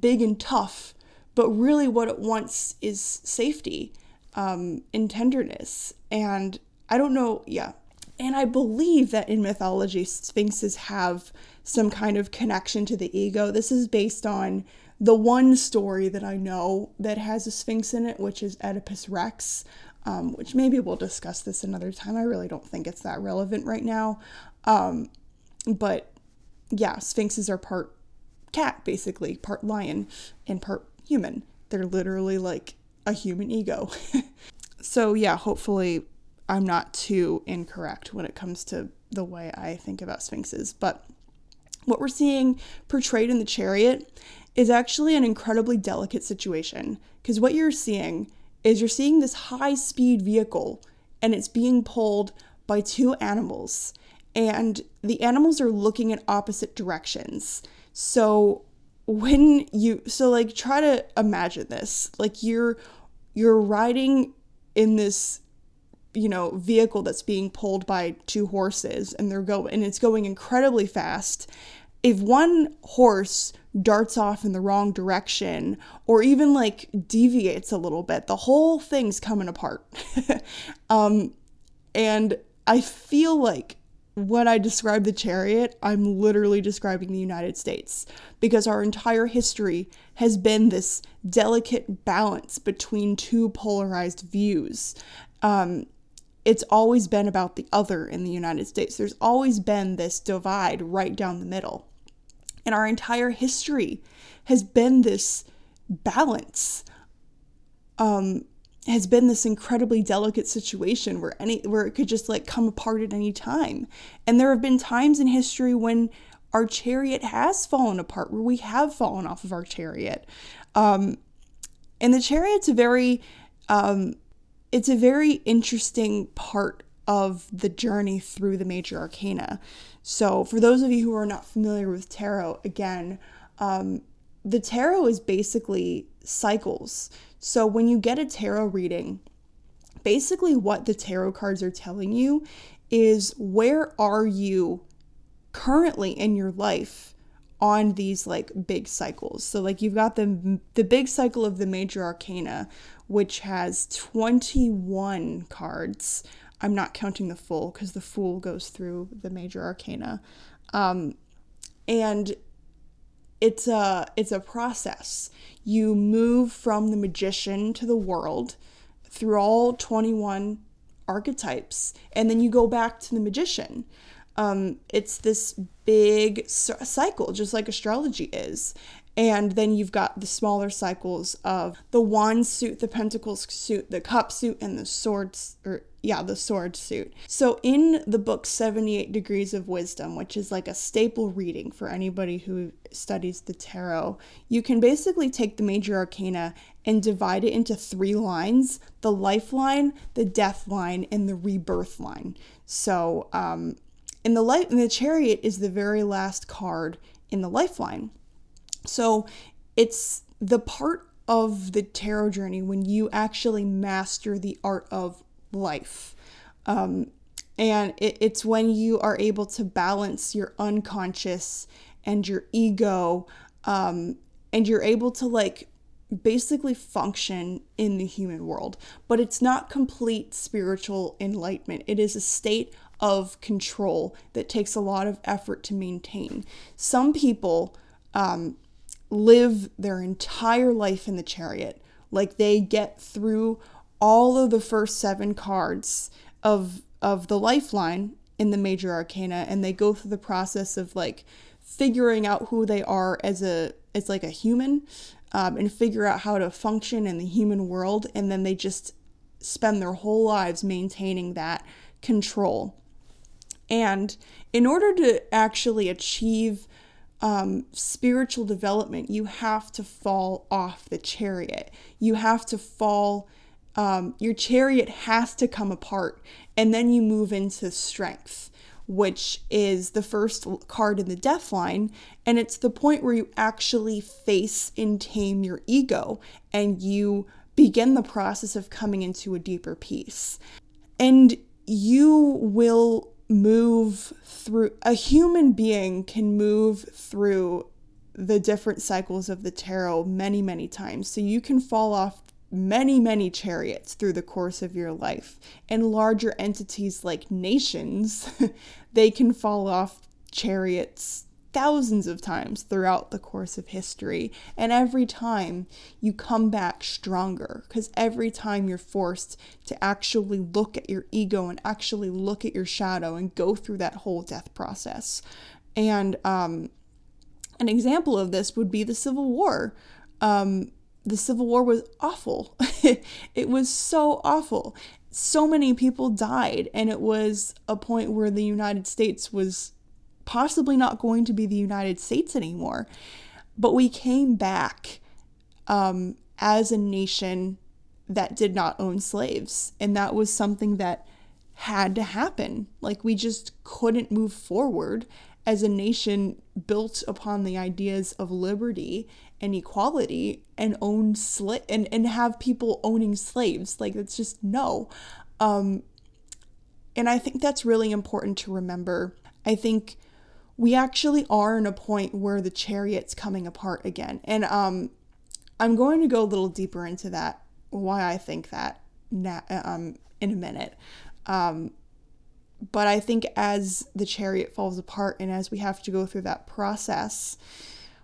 big and tough, but really what it wants is safety um, and tenderness. And I don't know, yeah. And I believe that in mythology, sphinxes have some kind of connection to the ego. This is based on the one story that I know that has a sphinx in it, which is Oedipus Rex, um, which maybe we'll discuss this another time. I really don't think it's that relevant right now. Um, but yeah, sphinxes are part cat, basically, part lion and part human. They're literally like a human ego. so, yeah, hopefully I'm not too incorrect when it comes to the way I think about sphinxes. But what we're seeing portrayed in the chariot is actually an incredibly delicate situation because what you're seeing is you're seeing this high speed vehicle and it's being pulled by two animals and the animals are looking in opposite directions. So when you so like try to imagine this. Like you're you're riding in this you know vehicle that's being pulled by two horses and they're going and it's going incredibly fast. If one horse darts off in the wrong direction or even like deviates a little bit the whole thing's coming apart. Um and i feel like when I describe the chariot, I'm literally describing the United States because our entire history has been this delicate balance between two polarized views. Um, it's always been about the other in the United States. There's always been this divide right down the middle. And our entire history has been this balance. Um, has been this incredibly delicate situation where any where it could just like come apart at any time. And there have been times in history when our chariot has fallen apart, where we have fallen off of our chariot. Um, and the chariot's a very um, it's a very interesting part of the journey through the major arcana. So, for those of you who are not familiar with tarot, again, um, the tarot is basically cycles. So when you get a tarot reading, basically what the tarot cards are telling you is where are you currently in your life on these like big cycles. So like you've got the the big cycle of the major arcana which has 21 cards. I'm not counting the fool because the fool goes through the major arcana. Um, and it's a it's a process. You move from the magician to the world through all 21 archetypes and then you go back to the magician. Um, it's this big cycle, just like astrology is. And then you've got the smaller cycles of the wand suit, the pentacles suit, the cup suit, and the swords, or yeah, the sword suit. So in the book 78 Degrees of Wisdom, which is like a staple reading for anybody who studies the tarot, you can basically take the major arcana and divide it into three lines the lifeline, the death line, and the rebirth line. So, um, in the light, in the chariot is the very last card in the lifeline. So it's the part of the tarot journey when you actually master the art of life. Um, and it, it's when you are able to balance your unconscious and your ego, um, and you're able to like basically function in the human world. But it's not complete spiritual enlightenment, it is a state of control that takes a lot of effort to maintain. Some people, um, live their entire life in the chariot. Like they get through all of the first seven cards of of the lifeline in the major arcana and they go through the process of like figuring out who they are as a as like a human um, and figure out how to function in the human world and then they just spend their whole lives maintaining that control and in order to actually achieve um, spiritual development, you have to fall off the chariot. You have to fall, um, your chariot has to come apart, and then you move into strength, which is the first card in the death line. And it's the point where you actually face and tame your ego and you begin the process of coming into a deeper peace. And you will move through a human being can move through the different cycles of the tarot many many times so you can fall off many many chariots through the course of your life and larger entities like nations they can fall off chariots thousands of times throughout the course of history. And every time you come back stronger because every time you're forced to actually look at your ego and actually look at your shadow and go through that whole death process. And um, an example of this would be the Civil War. Um, the Civil War was awful. it was so awful. So many people died, and it was a point where the United States was possibly not going to be the United States anymore. But we came back um, as a nation that did not own slaves. And that was something that had to happen. Like, we just couldn't move forward as a nation built upon the ideas of liberty and equality and own sla- and, and have people owning slaves. Like, it's just no. Um, and I think that's really important to remember. I think we actually are in a point where the chariot's coming apart again. And um, I'm going to go a little deeper into that, why I think that na- um, in a minute. But I think as the chariot falls apart and as we have to go through that process,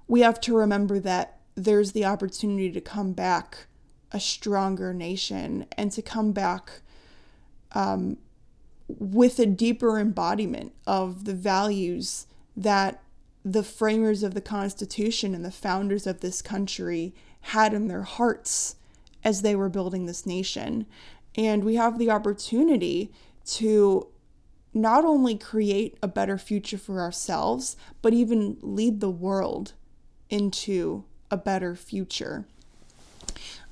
we have to remember that there's the opportunity to come back a stronger nation and to come back um, with a deeper embodiment of the values that the framers of the Constitution and the founders of this country had in their hearts as they were building this nation. And we have the opportunity to not only create a better future for ourselves, but even lead the world into a better future.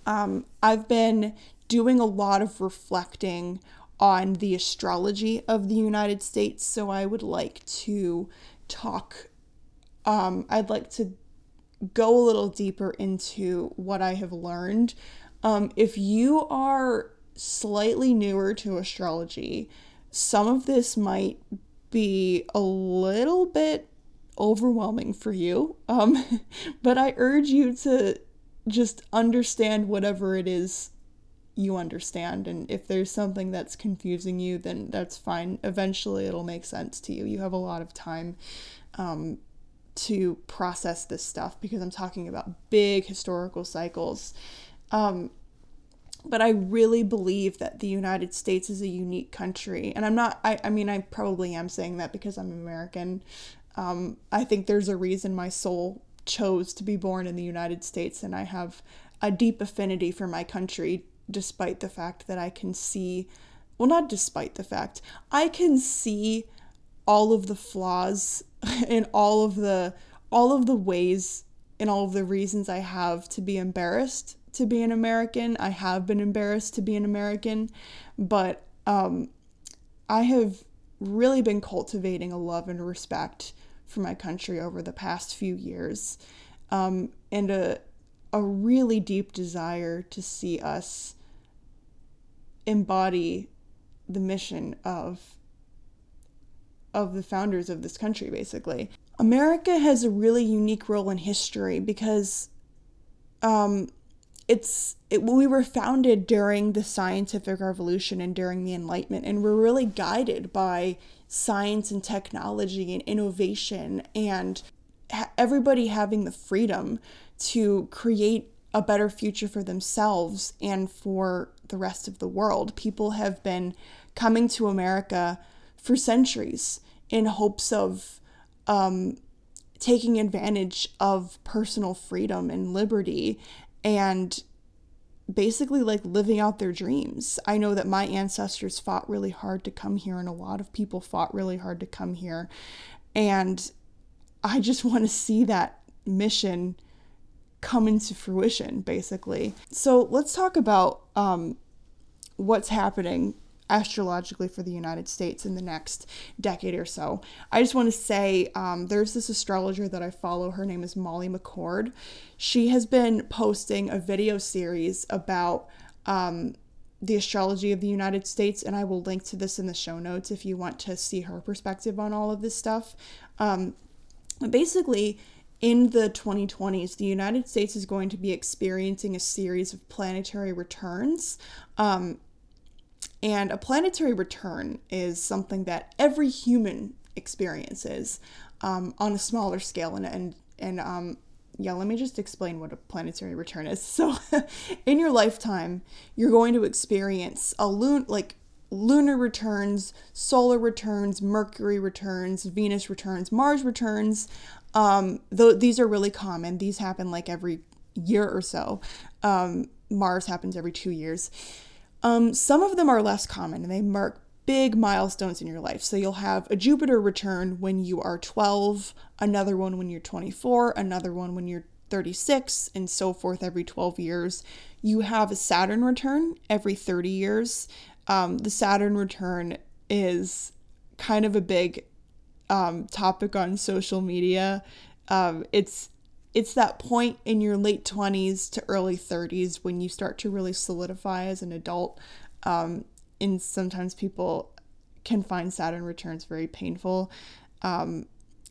Um, I've been doing a lot of reflecting on the astrology of the United States, so I would like to talk. Um, I'd like to go a little deeper into what I have learned. Um, if you are slightly newer to astrology, some of this might be a little bit overwhelming for you. Um, but I urge you to just understand whatever it is you understand. And if there's something that's confusing you, then that's fine. Eventually, it'll make sense to you. You have a lot of time um, to process this stuff because I'm talking about big historical cycles. Um, but I really believe that the United States is a unique country. And I'm not, I, I mean, I probably am saying that because I'm American. Um, I think there's a reason my soul chose to be born in the United States, and I have a deep affinity for my country, despite the fact that I can see, well, not despite the fact, I can see all of the flaws and all of the all of the ways and all of the reasons I have to be embarrassed to be an American. I have been embarrassed to be an American, but um, I have really been cultivating a love and respect for my country over the past few years, um, and a a really deep desire to see us embody the mission of of the founders of this country basically america has a really unique role in history because um, it's it, we were founded during the scientific revolution and during the enlightenment and we're really guided by science and technology and innovation and everybody having the freedom to create a better future for themselves and for the rest of the world. People have been coming to america for centuries in hopes of um, taking advantage of personal freedom and liberty and basically like living out their dreams. I know that my ancestors fought really hard to come here, and a lot of people fought really hard to come here. And I just want to see that mission come into fruition, basically. So let's talk about um, what's happening astrologically for the United States in the next decade or so. I just want to say um, there's this astrologer that I follow. Her name is Molly McCord. She has been posting a video series about um, the astrology of the United States, and I will link to this in the show notes if you want to see her perspective on all of this stuff. Um, basically, in the 2020s, the United States is going to be experiencing a series of planetary returns. Um, and a planetary return is something that every human experiences um, on a smaller scale. And, and, and um, yeah, let me just explain what a planetary return is. So, in your lifetime, you're going to experience a loon like lunar returns, solar returns, Mercury returns, Venus returns, Mars returns. Um, though these are really common. These happen like every year or so. Um, Mars happens every two years. Um, some of them are less common and they mark big milestones in your life. So you'll have a Jupiter return when you are 12, another one when you're 24, another one when you're 36, and so forth every 12 years. You have a Saturn return every 30 years. Um, the Saturn return is kind of a big um, topic on social media. Um, it's it's that point in your late 20s to early 30s when you start to really solidify as an adult. Um, and sometimes people can find Saturn returns very painful um,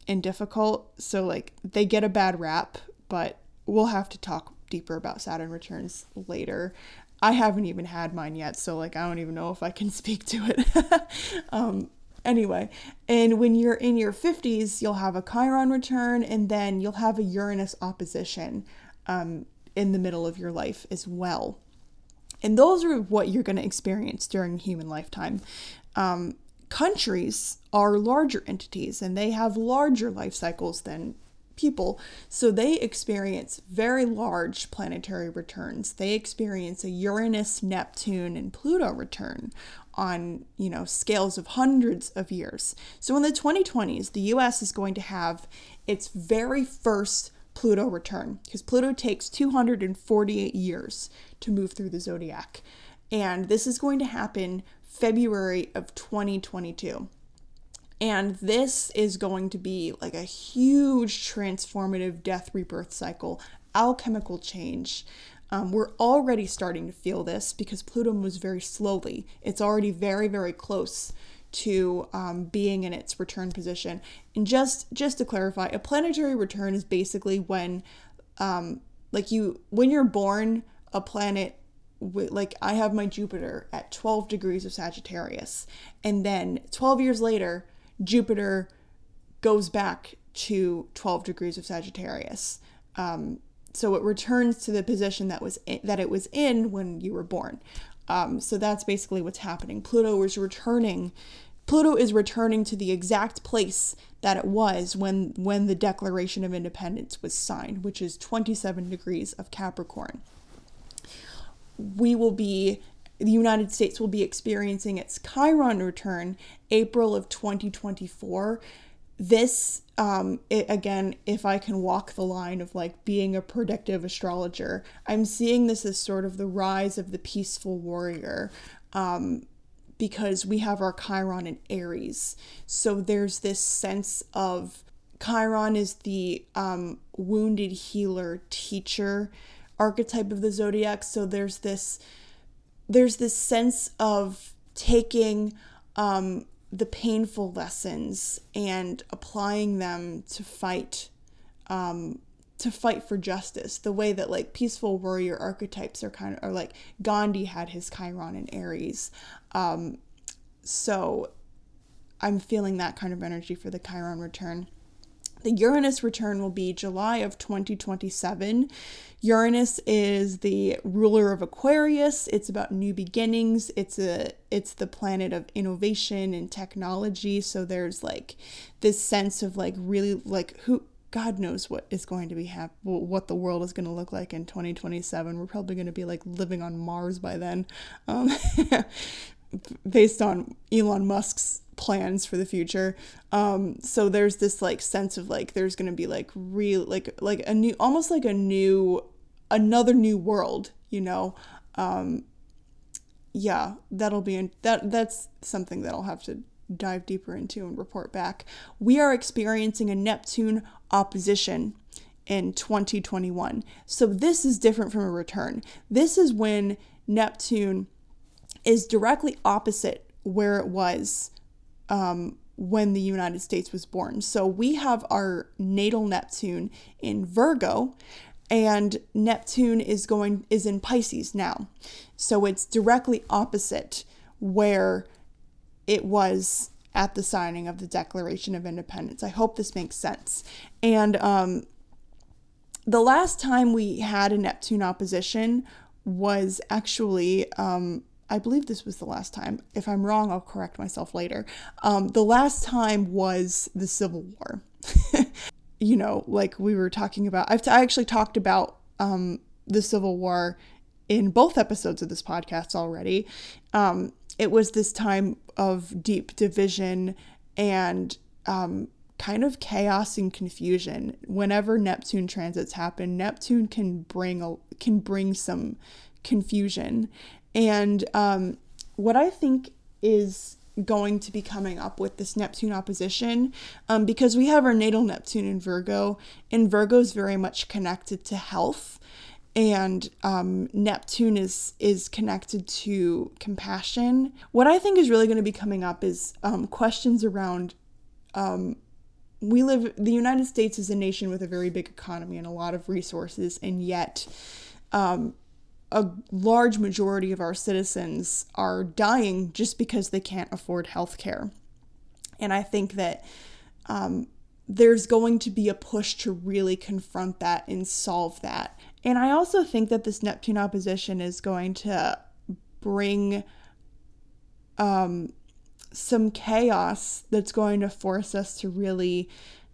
and difficult. So, like, they get a bad rap, but we'll have to talk deeper about Saturn returns later. I haven't even had mine yet, so like I don't even know if I can speak to it. um, anyway, and when you're in your 50s, you'll have a Chiron return and then you'll have a Uranus opposition um, in the middle of your life as well. And those are what you're going to experience during human lifetime. Um, countries are larger entities and they have larger life cycles than people. So they experience very large planetary returns. They experience a Uranus, Neptune, and Pluto return on, you know, scales of hundreds of years. So in the 2020s, the US is going to have its very first Pluto return because Pluto takes 248 years to move through the zodiac. And this is going to happen February of 2022. And this is going to be like a huge transformative death rebirth cycle, alchemical change. Um, we're already starting to feel this because Pluto moves very slowly. It's already very, very close to um, being in its return position. And just just to clarify, a planetary return is basically when, um, like you, when you're born, a planet like I have my Jupiter at 12 degrees of Sagittarius, and then 12 years later, Jupiter goes back to 12 degrees of Sagittarius. Um, so it returns to the position that was in, that it was in when you were born. Um, so that's basically what's happening. Pluto is returning. Pluto is returning to the exact place that it was when when the Declaration of Independence was signed, which is 27 degrees of Capricorn. We will be the United States will be experiencing its Chiron return April of 2024. This, um, it, again, if I can walk the line of like being a predictive astrologer, I'm seeing this as sort of the rise of the peaceful warrior. Um, because we have our Chiron in Aries. So there's this sense of Chiron is the um, wounded healer teacher archetype of the zodiac. So there's this there's this sense of taking um, the painful lessons and applying them to fight um, to fight for justice. The way that like peaceful warrior archetypes are kind of are like gandhi had his chiron and aries um, so i'm feeling that kind of energy for the chiron return the Uranus return will be July of 2027. Uranus is the ruler of Aquarius. It's about new beginnings. It's a it's the planet of innovation and technology. So there's like this sense of like really like who God knows what is going to be hap- what the world is going to look like in 2027. We're probably going to be like living on Mars by then, um, based on Elon Musk's plans for the future. Um, so there's this like sense of like there's gonna be like real like like a new almost like a new another new world, you know. Um, yeah, that'll be in, that that's something that I'll have to dive deeper into and report back. We are experiencing a Neptune opposition in 2021. So this is different from a return. This is when Neptune is directly opposite where it was um, when the United States was born. So we have our natal Neptune in Virgo and Neptune is going is in Pisces now. So it's directly opposite where it was at the signing of the Declaration of Independence. I hope this makes sense. And um, the last time we had a Neptune opposition was actually um, I believe this was the last time. If I'm wrong, I'll correct myself later. Um, the last time was the Civil War. you know, like we were talking about. I've t- I actually talked about um, the Civil War in both episodes of this podcast already. Um, it was this time of deep division and um, kind of chaos and confusion. Whenever Neptune transits happen, Neptune can bring a, can bring some confusion. And um, what I think is going to be coming up with this Neptune opposition um, because we have our natal Neptune in Virgo, and Virgo is very much connected to health. And um, Neptune is is connected to compassion. What I think is really going to be coming up is um, questions around um, we live the united states is a nation with a very big economy and a lot of resources and yet um, a large majority of our citizens are dying just because they can't afford health care and i think that um, there's going to be a push to really confront that and solve that. And i also think that this neptune opposition is going to bring um, some chaos that's going to force us to really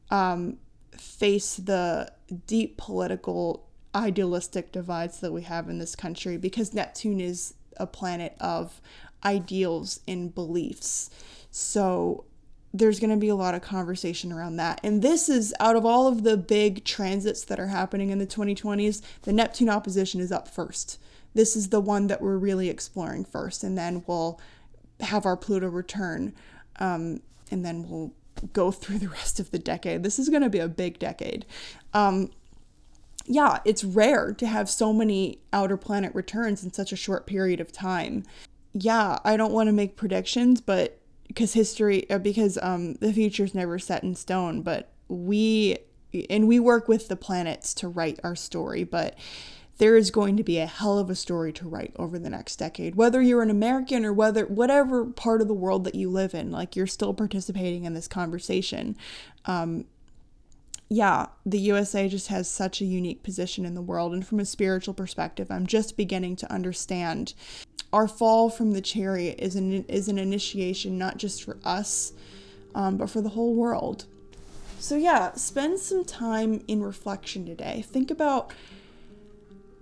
um, face the deep political idealistic divides that we have in this country because Neptune is a planet of ideals and beliefs. So there's going to be a lot of conversation around that. And this is out of all of the big transits that are happening in the 2020s, the Neptune opposition is up first. This is the one that we're really exploring first, and then we'll have our Pluto return. Um, and then we'll go through the rest of the decade. This is going to be a big decade. Um, yeah, it's rare to have so many outer planet returns in such a short period of time. Yeah, I don't want to make predictions, but because history, uh, because um, the future's never set in stone, but we, and we work with the planets to write our story, but there is going to be a hell of a story to write over the next decade. Whether you're an American or whether whatever part of the world that you live in, like you're still participating in this conversation. Um, yeah, the USA just has such a unique position in the world. And from a spiritual perspective, I'm just beginning to understand our fall from the chariot is an, is an initiation not just for us, um, but for the whole world. So, yeah, spend some time in reflection today. Think about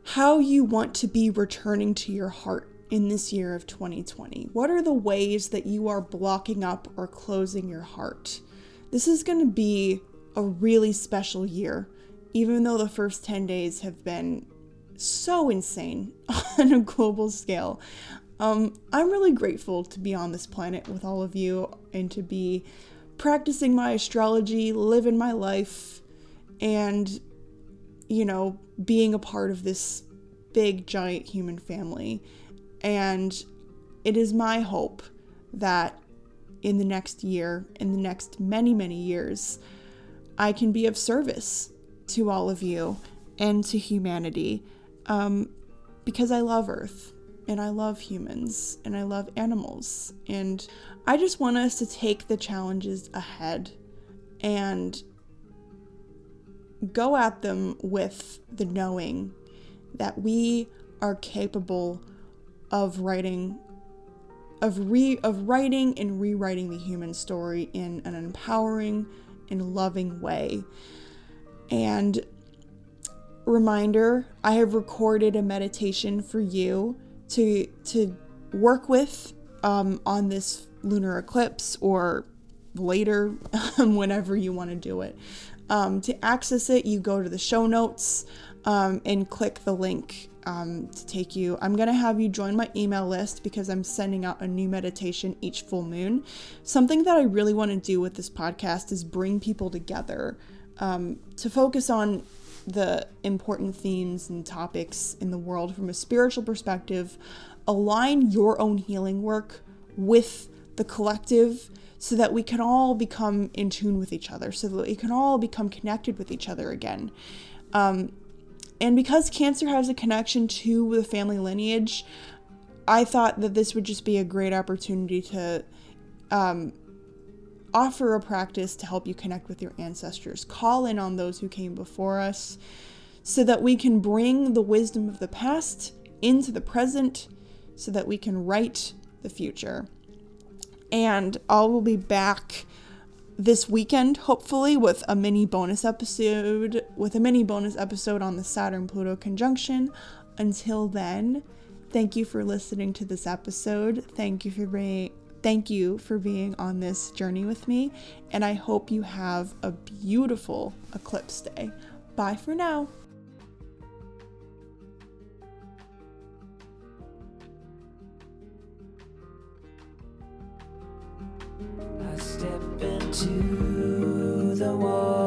how you want to be returning to your heart in this year of 2020. What are the ways that you are blocking up or closing your heart? This is going to be a really special year, even though the first 10 days have been so insane on a global scale. Um, I'm really grateful to be on this planet with all of you and to be practicing my astrology, living my life, and you know, being a part of this big, giant human family. And it is my hope that in the next year, in the next many, many years, I can be of service to all of you and to humanity um, because I love Earth and I love humans and I love animals. And I just want us to take the challenges ahead and go at them with the knowing that we are capable of writing of re of writing and rewriting the human story in an empowering and loving way. And reminder, I have recorded a meditation for you to to work with um, on this lunar eclipse or later whenever you want to do it. Um, to access it, you go to the show notes um, and click the link um, to take you. I'm going to have you join my email list because I'm sending out a new meditation each full moon. Something that I really want to do with this podcast is bring people together um, to focus on the important themes and topics in the world from a spiritual perspective, align your own healing work with the collective so that we can all become in tune with each other, so that we can all become connected with each other again. Um, and because Cancer has a connection to the family lineage, I thought that this would just be a great opportunity to um, offer a practice to help you connect with your ancestors. Call in on those who came before us so that we can bring the wisdom of the past into the present so that we can write the future and I will be back this weekend, hopefully, with a mini bonus episode, with a mini bonus episode on the Saturn Pluto conjunction. Until then, Thank you for listening to this episode. Thank you for being thank you for being on this journey with me, and I hope you have a beautiful eclipse day. Bye for now. Into the water